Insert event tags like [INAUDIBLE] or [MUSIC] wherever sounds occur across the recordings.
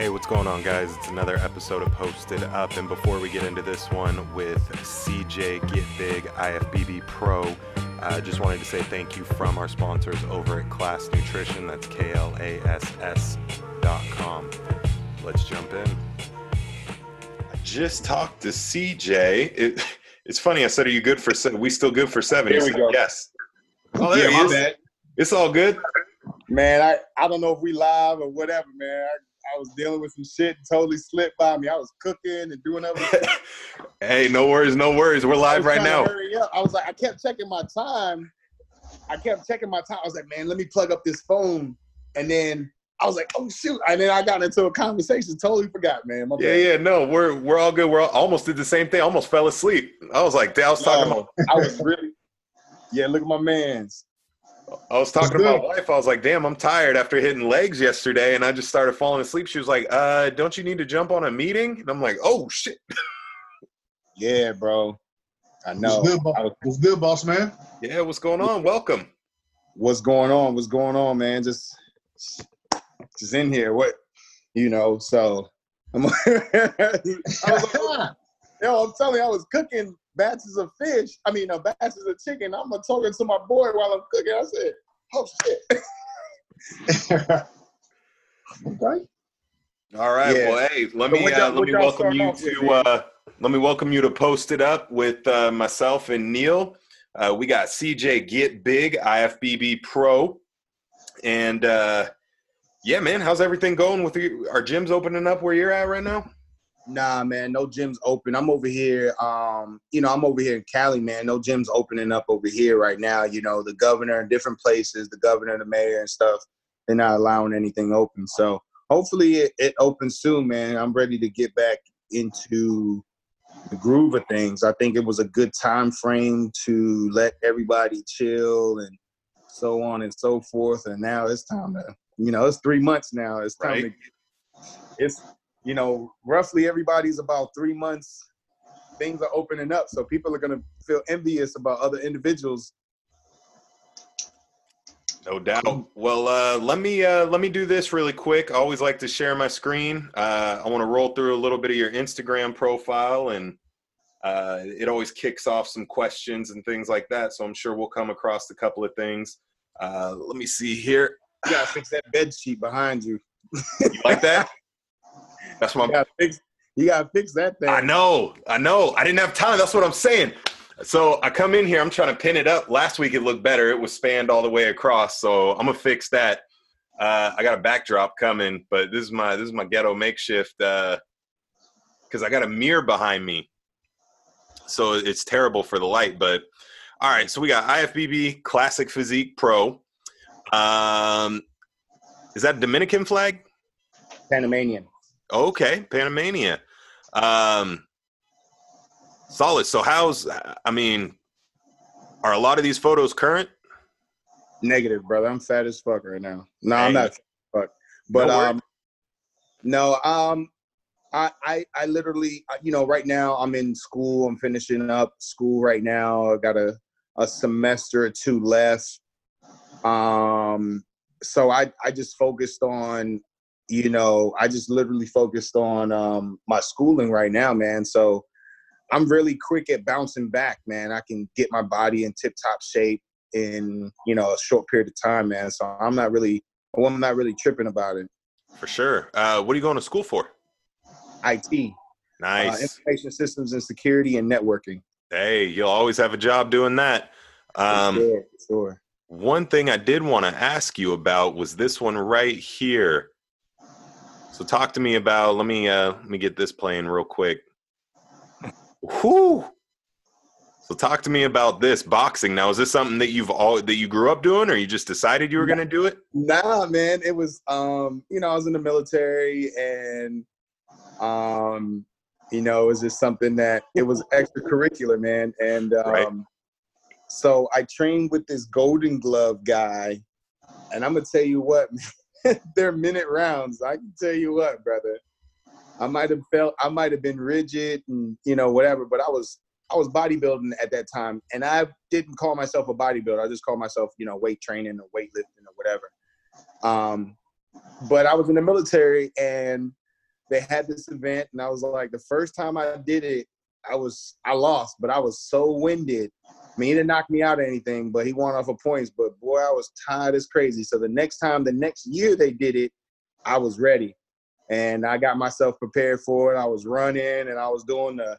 Hey, what's going on, guys? It's another episode of Posted Up. And before we get into this one with CJ Get Big IFBB Pro, I uh, just wanted to say thank you from our sponsors over at Klass Nutrition. That's K L A S S dot com. Let's jump in. I just talked to CJ. It, it's funny. I said, "Are you good for? Se- we still good for seven? Here we said, go. Yes. Oh, there yeah, he is. bad. It's all good. Man, I, I don't know if we live or whatever, man. I, I was dealing with some shit and totally slipped by me. I was cooking and doing other [LAUGHS] hey, no worries, no worries. We're live right now. Hurry up. I was like, I kept checking my time. I kept checking my time. I was like, man, let me plug up this phone. And then I was like, oh shoot. And then I got into a conversation. Totally forgot, man. My Yeah, bad. yeah, no, we're we're all good. We're all, almost did the same thing. Almost fell asleep. I was like, I was talking No, about, I was really Yeah, look at my man's. I was talking It's to my wife. I was like, damn, I'm tired after hitting legs yesterday, and I just started falling asleep. She was like, uh, don't you need to jump on a meeting? And I'm like, oh shit. Yeah, bro. I know. What's good, boss? Was- What's good, boss man? Yeah, what's going on? Welcome. what's going on? What's going on, man? Just just in here. What you know, so [LAUGHS] I'm I was like, [LAUGHS] yo, I'm telling you, I was cooking batches of fish. I mean, uh, batches of chicken. I'm talking to my boy while I'm cooking. I said, "Oh shit!" [LAUGHS] okay. All right. Yeah. Well, hey, let So me uh, let me welcome you to uh, let me welcome you to Posted Up with uh, myself and Neal. Uh, we got CJ Get Big IFBB Pro, and uh, yeah, man, how's everything going with you? Our gyms opening up where you're at right now? Nah, man, no gyms open. I'm over here. Um, you know, I'm over here in Cali, man. No gyms opening up over here right now. You know, the governor in different places, the governor, the mayor, and stuff. They're not allowing anything open. So hopefully it, it opens soon, man. I'm ready to get back into the groove of things. I think it was a good time frame to let everybody chill and so on and so forth. And now it's time to, you know, it's three months now. It's time Right. to. Get, it's you know, roughly everybody's about three months. Things are opening up, so people are gonna feel envious about other individuals. No doubt. Well, uh, let me uh, let me do this really quick. I always like to share my screen. Uh, I want to roll through a little bit of your Instagram profile, and uh, it always kicks off some questions and things like that. So I'm sure we'll come across a couple of things. Uh, let me see here. You gotta fix that bed sheet behind you. You like that? [LAUGHS] That's my You gotta fix. You gotta fix that thing. I know, I know. I didn't have time. That's what I'm saying. So I come in here. I'm trying to pin it up. Last week it looked better. It was spanned all the way across. So I'm gonna fix that. Uh, I got a backdrop coming, but this is my this is my ghetto makeshift because I got a mirror behind me, so it's terrible for the light. But all right, so we got IFBB Classic Physique Pro. Um, is that Dominican flag? Panamanian. Okay, Panamania. Um, solid. So how's I mean, are a lot of these photos current? Negative, brother. I'm fat as fuck right now. No, Dang. I'm not fat as fuck. But No um, no, um, I, I, I literally, uh, you know, right now I'm in school. I'm finishing up school right now. I got a a semester or two left. Um, so I, I just focused on, you know, I just literally focused on um my schooling right now, man. So I'm really quick at bouncing back, man. I can get my body in tip top shape in you know a short period of time, man. So I'm not really, well, I'm not really tripping about it. For sure. Uh, what are you going to school for? IT, uh, Nice. information systems and security and networking. hey, you'll always have a job doing that. For Um, sure, for sure. One thing I did want to ask you about was this one right here. So talk to me about. Let me uh, let me get this playing real quick. Whoo! So talk to me about this boxing. Now, is this something that you've all that you grew up doing, or you just decided you were going to do it? Nah, man, it was um, you know, I was in the military and um, you know, it was just something that it was extracurricular, man. And [LAUGHS] um Right. so I trained with this golden glove guy, and I'm gonna tell you what, [LAUGHS] [LAUGHS] they're minute rounds. I can tell you what, brother. I might have felt I might have been rigid and you know, whatever, but I was I was bodybuilding at that time, and I didn't call myself a bodybuilder. I just called myself, you know, weight training or weightlifting or whatever. Um, but I was in the military, and they had this event, and I was like, the first time I did it, I was I lost, but I was so winded. Mean, he didn't knock me out or anything, but he won off of points. But boy, I was tired as crazy. So the next time, the next year they did it, I was ready, and I got myself prepared for it. I was running, and I was doing the,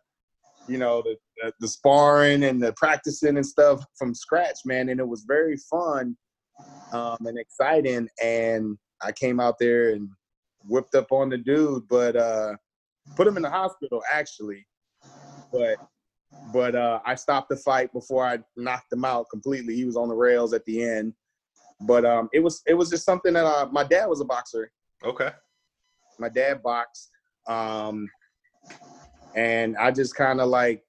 you know, the the, the sparring and the practicing and stuff from scratch, man. And it was very fun um, and exciting. And I came out there and whipped up on the dude, but uh, put him in the hospital actually. But but uh, I stopped the fight before I knocked him out completely. He was on the rails at the end. But um, it was it was just something that uh, my dad was a boxer. Okay. My dad boxed, um, and I just kind of like,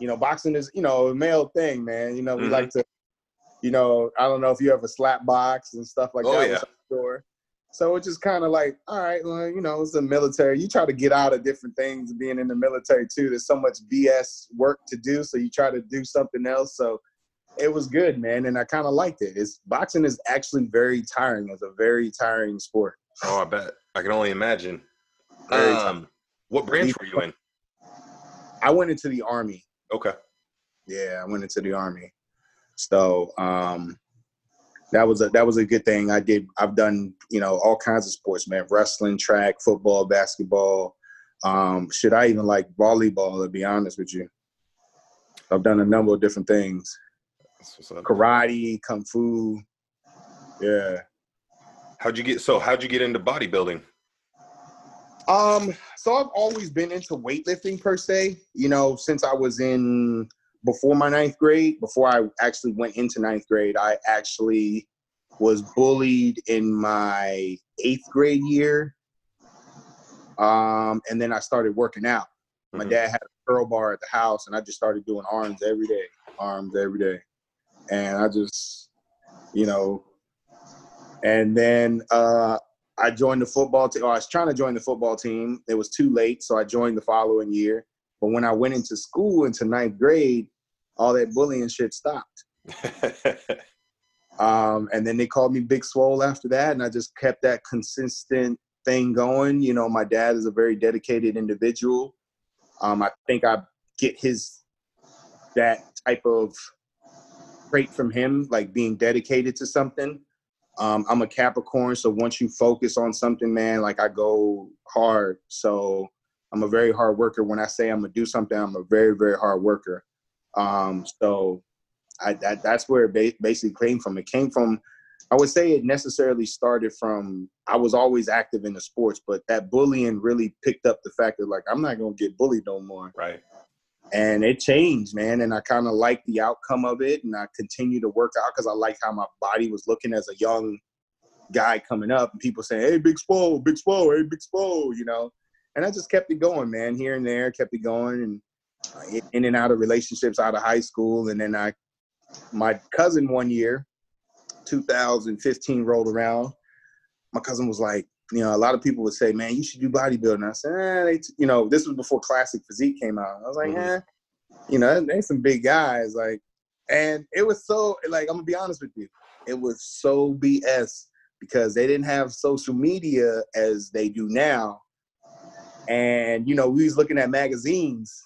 you know, boxing is you know a male thing, man. You know, we Mhm. like to, you know, I don't know if you ever slap box and stuff like Oh, that. yeah. sure. So it's just kind of like, all right, well, you know, it's the military. You try to get out of different things being in the military too. There's so much BS work to do, so you try to do something else. So it was good, man, and I kind of liked it. It's boxing is actually very tiring. It's a very tiring sport. Oh, I bet. I can only imagine. Very Um, what branch were you in? I went into the army. Okay. Yeah, I went into the army. So um, that was a that was a good thing. I did. I've done you know all kinds of sports, man. Wrestling, track, football, basketball. Um, should I even like volleyball? To be honest with you, I've done a number of different things: karate, kung fu. Yeah. How'd you get? So how'd you get into bodybuilding? Um, so I've always been into weightlifting per se, you know, since I was in before my ninth grade, before I actually went into ninth grade, I actually was bullied in my eighth grade year. Um, and then I started working out. My Mhm. dad had a curl bar at the house, and I just started doing arms every day, arms every day. And I just, you know, and then uh, I joined the football team. I was trying to join the football team. It was too late, so I joined the following year. But when I went into school into ninth grade, all that bullying shit stopped. [LAUGHS] Um, and then they called me Big Swole after that, and I just kept that consistent thing going. You know, my dad is a very dedicated individual. Um, I think I get his that type of trait from him, like being dedicated to something. Um, I'm a Capricorn, so once you focus on something, man, like I go hard. So I'm a very hard worker. When I say I'm gonna do something, I'm a very, very hard worker. Um, so I, that, that's where it ba- basically came from. It came from, I would say it necessarily started from, I was always active in the sports, but that bullying really picked up the fact that like, I'm not going to get bullied no more. right. And it changed, man. And I kind of liked the outcome of it. And I continued to work out because I liked how my body was looking as a young guy coming up and people saying, hey, Big Swole, Big Swole, hey, Big Swole, you know. And I just kept it going, man, here and there, kept it going. And in and out of relationships out of high school. And then I my cousin one year, 2015 rolled around. My cousin was like, you know, a lot of people would say, man, you should do bodybuilding. I said, eh, you know, this was before Classic Physique came out. I was like, Mhm. eh, you know, they some big guys. Like, and it was so, like, I'm gonna be honest with you, it was so BS because they didn't have social media as they do now. And, you know, we was looking at magazines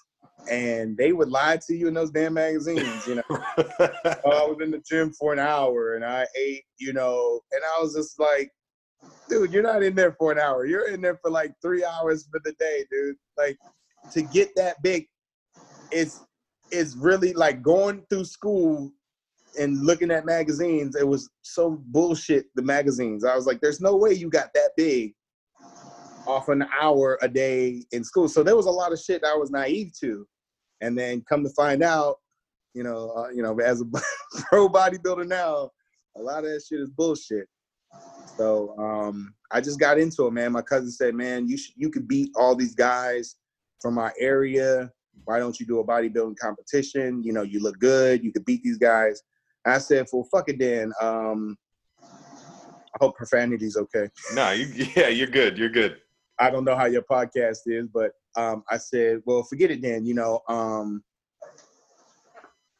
and they would lie to you in those damn magazines, you know [LAUGHS] I was in the gym for an hour and I ate, you know, and I was just like, dude, you're not in there for an hour. You're in there for like three hours for the day, dude. Like to get that big, it's it's really like going through school and looking at magazines. It was so bullshit. The magazines. I was like, there's no way you got that big off an hour a day in school. So there was a lot of shit I was naive to, and then come to find out you know, uh, you know, as a [LAUGHS] pro bodybuilder now, a lot of that shit is bullshit. So um, I just got into it, man. My cousin said, "Man, you should, you could beat all these guys from our area. Why don't you do a bodybuilding competition? You know, you look good. You could beat these guys." I said, "Well, fuck it, then. Um, I hope profanity's okay. no, you, [LAUGHS] yeah, you're good. You're good. I don't know how your podcast is, but um, I said, well, forget it then. You know, um,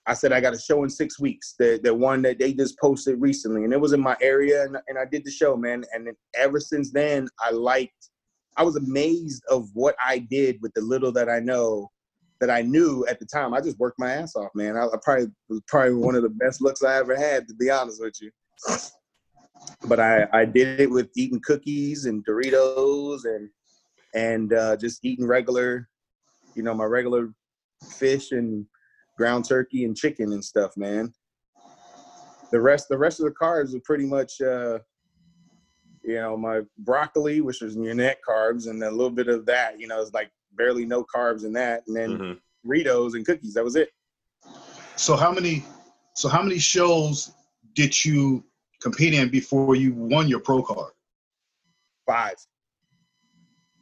I said I got a show in six weeks. The the one that they just posted recently, and it was in my area, and, and I did the show, man. And then ever since then, I liked I was amazed of what I did with the little that I know that I knew at the time. I just worked my ass off, man. I, I probably was probably one of the best looks I ever had, to be honest with you. But I, I did it with eating cookies and Doritos and and uh, just eating regular, you know, my regular fish and ground turkey and chicken and stuff, man. The rest the rest of the carbs are pretty much uh, you know, my broccoli, which is your net carbs, and a little bit of that, you know, it's like barely no carbs in that, and then mm-hmm. Doritos and cookies. That was it. So how many? So how many shows did you compete in before you won your pro card? Five.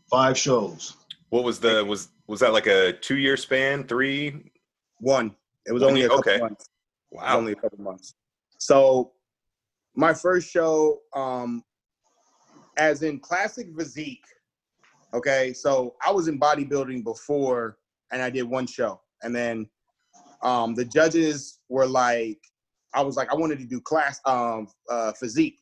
Five shows. What was the was was that like a two year span? Three? One. It was only a couple okay. months. Wow. Only a couple months. So my first show, um, as in classic physique, Okay, so I was in bodybuilding before, and I did one show, and then um, the judges were like, I was like, I wanted to do class um, uh, physique,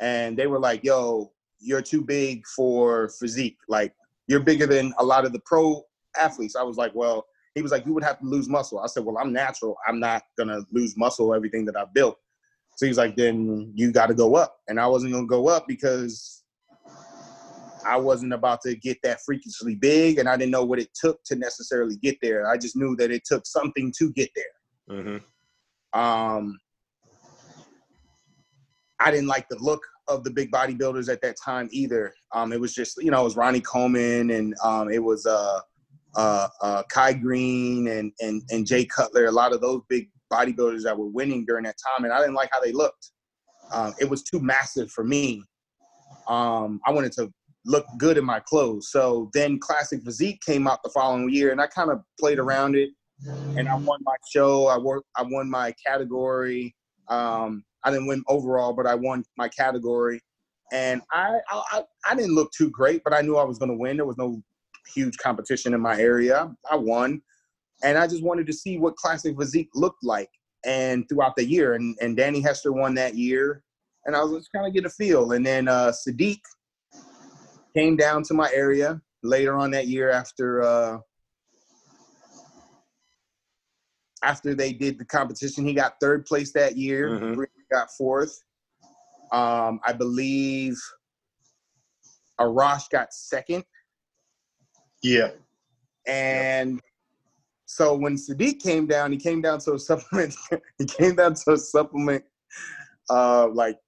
and they were like, Yo, you're too big for physique. Like you're bigger than a lot of the pro athletes. I was like, Well, he was like, You would have to lose muscle. I said, Well, I'm natural. I'm not gonna lose muscle. Everything that I built. So he's like, Then you got to go up, and I wasn't gonna go up because I wasn't about to get that freakishly big, and I didn't know what it took to necessarily get there. I just knew that it took something to get there. Mm-hmm. Um, I didn't like the look of the big bodybuilders at that time either. Um, it was just you know it was Ronnie Coleman and um, it was uh, uh, uh, Kai Greene and and and Jay Cutler. A lot of those big bodybuilders that were winning during that time, and I didn't like how they looked. Um, it was too massive for me. Um, I wanted to look good in my clothes. So then Classic Physique came out the following year, and I kind of played around it, and I won my show. I worked. I won my category. Um, I didn't win overall, but I won my category, and I I, I didn't look too great, but I knew I was going to win. There was no huge competition in my area. I won, and I just wanted to see what Classic Physique looked like. And throughout the year, and, and Danny Hester won that year, and I was just kind of get a feel. And then uh, Sadik came down to my area later on that year after uh, after they did the competition. He got third place that year. Mm-hmm. Got fourth. Um, I believe Arash got second. Yeah. And so when Sadik came down, he came down to a supplement. [LAUGHS] he came down to a supplement, uh, like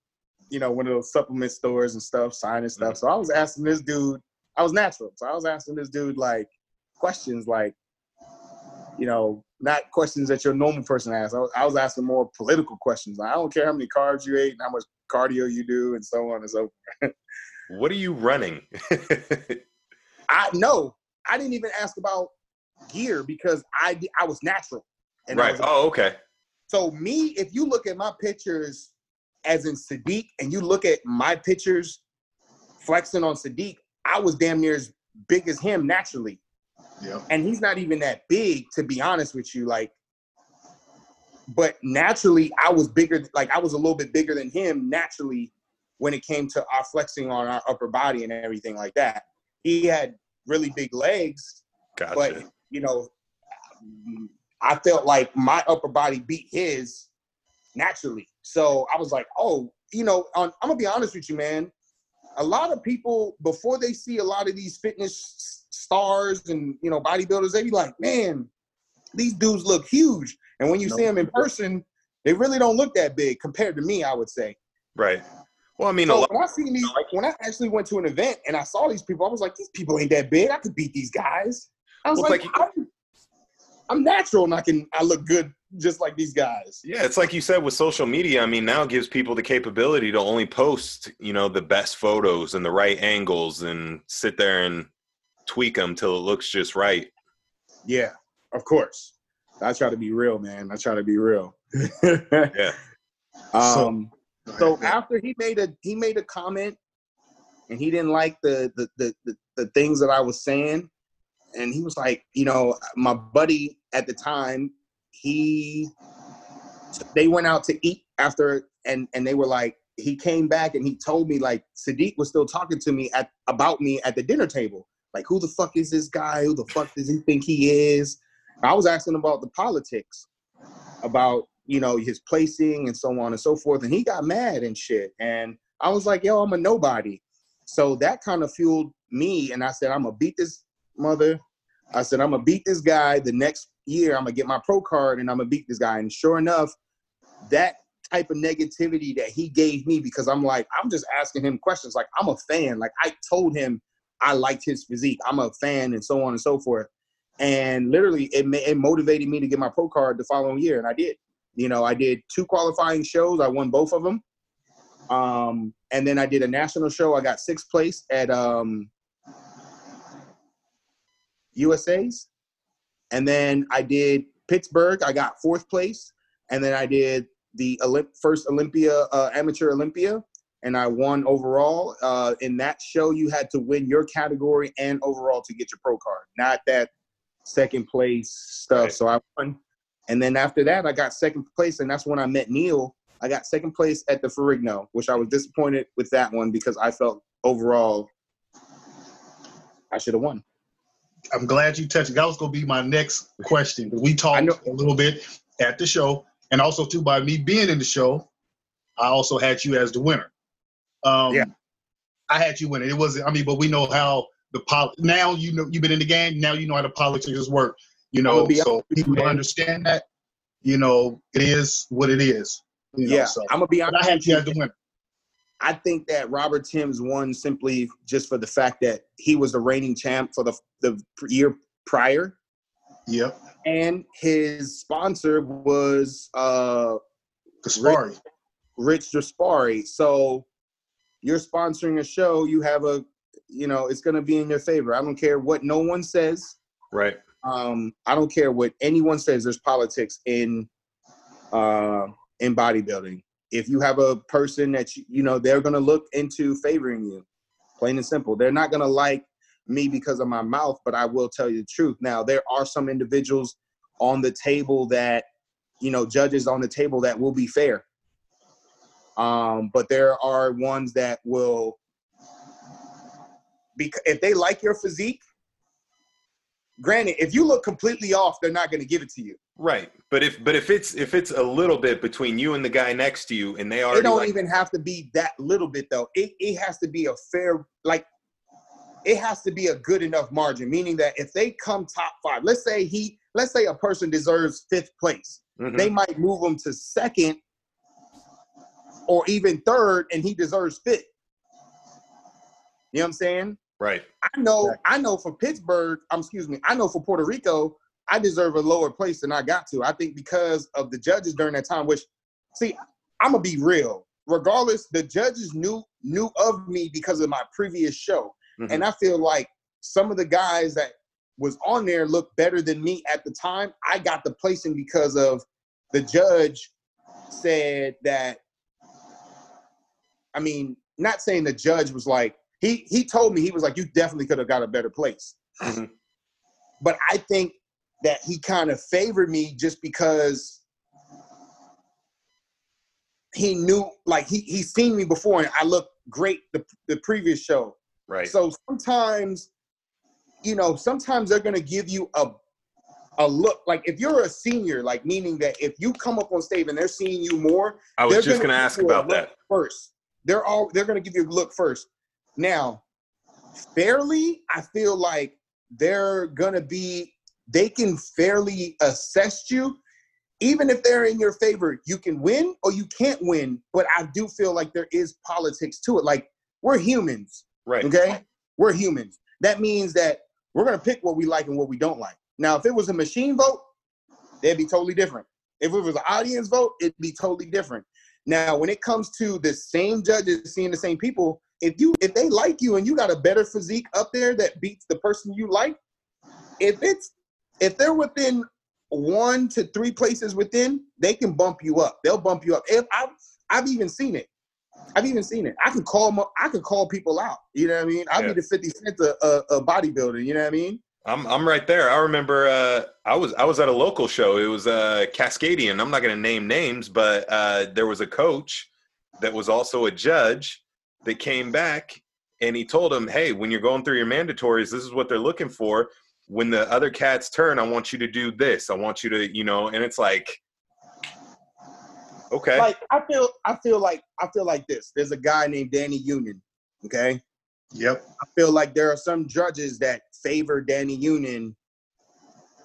you know, one of those supplement stores and stuff, signing stuff. Mm-hmm. So I was asking this dude, I was natural. So I was asking this dude like questions like, you know, not questions that your normal person asks. I was, I was asking more political questions. Like, I don't care how many carbs you ate and how much cardio you do and so on and so forth. [LAUGHS] what are you running? [LAUGHS] I no, I didn't even ask about gear because I I was natural. right. Was, oh, okay. So me, if you look at my pictures as in Sadik, and you look at my pictures flexing on Sadik, I was damn near as big as him naturally. Yeah. And he's not even that big, to be honest with you. Like, but naturally, I was bigger. Like, I was a little bit bigger than him naturally when it came to our flexing on our upper body and everything like that. He had really big legs, gotcha. but you know, I felt like my upper body beat his naturally. So I was like, oh, you know, on, I'm gonna be honest with you, man. A lot of people before they see a lot of these fitness stars and you know bodybuilders, they be like, man, these dudes look huge. And when you no. see them in person, they really don't look that big compared to me. I would say. Right. Well, I mean, so when I seen these, when I actually went to an event and I saw these people, I was like, these people ain't that big. I could beat these guys. I was well, like, like I'm, I'm natural and I can I look good just like these guys. Yeah, it's like you said with social media. I mean, now it gives people the capability to only post, you know, the best photos and the right angles and sit there and tweak them till it looks just right. Yeah, of course. I try to be real, man. I try to be real. [LAUGHS] yeah. [LAUGHS] Um so, so after he made a he made a comment and he didn't like the the the, the, the things that I was saying and he was like, you know, my buddy at the time he they went out to eat after and and they were like he came back and he told me like Sadik was still talking to me at about me at the dinner table. Like, who the fuck is this guy? Who the fuck does he think he is? I was asking about the politics, about you know his placing and so on and so forth, and he got mad and shit. And I was like, yo, I'm a nobody. So that kind of fueled me, and I said, I'm gonna beat this mother. I said, I'm gonna beat this guy. The next year, I'm gonna get my pro card, and I'm gonna beat this guy. And sure enough, that type of negativity that he gave me because I'm like, I'm just asking him questions. Like, I'm a fan. Like, I told him I liked his physique. I'm a fan and so on and so forth. And literally, it, it motivated me to get my pro card the following year. And I did. You know, I did two qualifying shows. I won both of them. Um, and then I did a national show. I got sixth place at um, USA's. And then I did Pittsburgh. I got fourth place. And then I did the Olymp- first Olympia, uh, amateur Olympia, and I won overall. Uh, in that show, you had to win your category and overall to get your pro card, not that second place stuff. Right. So I won. And then after that, I got second place, and that's when I met Neal. I got second place at the Ferrigno, which I was disappointed with that one because I felt overall I should have won. I'm glad you touched. That was going to be my next question. We talked a little bit at the show, and also too by me being in the show, I also had you as the winner. Um, yeah, I had you win It It wasn't. I mean, but we know how the pol. Now you know you've been in the game. Now you know how the politics work. You know, so people understand that. You know, it is what it is. You yeah, know, so. I'm gonna be honest. I had you as the winner. I think that Robert Timms won simply just for the fact that he was the reigning champ for the the year prior. Yep. And his sponsor was uh Gaspari. Rich, Rich Gaspari. So you're sponsoring a show, you have a you know, it's gonna be in your favor. I don't care what no one says. Right. Um, I don't care what anyone says, there's politics in uh in bodybuilding. If you have a person that you, you know, they're gonna look into favoring you. Plain and simple. They're not gonna like me because of my mouth, but I will tell you the truth. Now, there are some individuals on the table that, you know, judges on the table that will be fair. Um, but there are ones that will, because if they like your physique, granted, if you look completely off, they're not going to give it to you. Right, but if but if it's if it's a little bit between you and the guy next to you, and they are, it don't like, even have to be that little bit though. It it has to be a fair like it has to be a good enough margin, meaning that if they come top five, let's say he, let's say a person deserves fifth place, mm-hmm. they might move him to second or even third, and he deserves fifth. You know what I'm saying? Right. I know. I know for Pittsburgh. Um, excuse me. I know for Puerto Rico, I deserve a lower place than I got to. I think because of the judges during that time. Which, see, I'm gonna be real. Regardless, the judges knew knew of me because of my previous show. Mm-hmm. And I feel like some of the guys that was on there looked better than me at the time. I got the placing because of the judge said that. I mean, not saying the judge was like he he told me he was like you definitely could have got a better place. Mm-hmm. But I think that he kind of favored me just because he knew like he he seen me before and I looked great the the previous show. Right. So sometimes, you know, sometimes they're gonna give you a a look like if you're a senior, like meaning that if you come up on stage and they're seeing you more, I was just gonna, gonna ask about that first. They're all they're gonna give you a look first. Now, fairly, I feel like they're gonna be they can fairly assess you. Even if they're in your favor, you can win or you can't win. But I do feel like there is politics to it. Like we're humans. Right. Okay. We're humans. That means that we're gonna pick what we like and what we don't like. Now, if it was a machine vote, they'd be totally different. If it was an audience vote, it'd be totally different. Now, when it comes to the same judges seeing the same people, if you if they like you and you got a better physique up there that beats the person you like, if it's if they're within one to three places within, they can bump you up. They'll bump you up. If I've I've even seen it. I've even seen it. I can call I can call people out. You know what I mean? I'll yeah. be the 50 cent a, a, a bodybuilder. You know what I mean? I'm I'm right there. I remember uh, I was I was at a local show. It was uh, Cascadian. I'm not going to name names, but uh, there was a coach that was also a judge that came back and he told him, "Hey, when you're going through your mandatories, this is what they're looking for. When the other cats turn, I want you to do this. I want you to, you know." And it's like, okay, Like I feel, I feel like I feel like this. There's a guy named Danny Union. Okay, Yep. I feel like there are some judges that favor Danny Union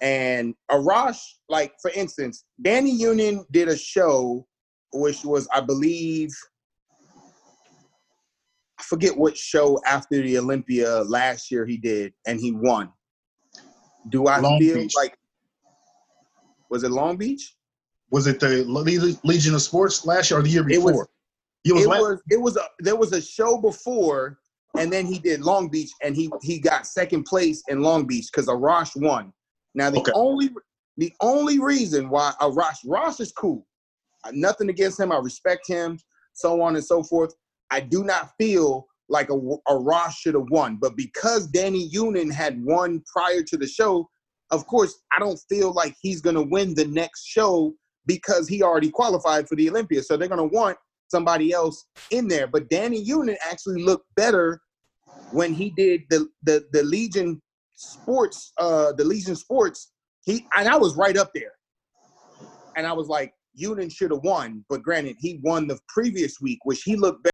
and Arash. Like for instance, Danny Union did a show, which was I believe. I forget what show after the Olympia last year he did, and he won. Do I Long feel Beach. like was it Long Beach? Was it the Legion of Sports last year or the year It was- before? It was, it was it was a there was a show before, and then he did Long Beach, and he he got second place in Long Beach because Arash won. Now the Okay. only the only reason why Arash Rosh is cool, nothing against him. I respect him, so on and so forth. I do not feel like a Arash should have won, but because Danny Union had won prior to the show, of course I don't feel like he's gonna win the next show because he already qualified for the Olympia. So they're gonna want somebody else in there. But Danny Union actually looked better when he did the the the Legion Sports, uh, the Legion Sports. He and I was right up there, and I was like, Union should have won. But granted, he won the previous week, which he looked better.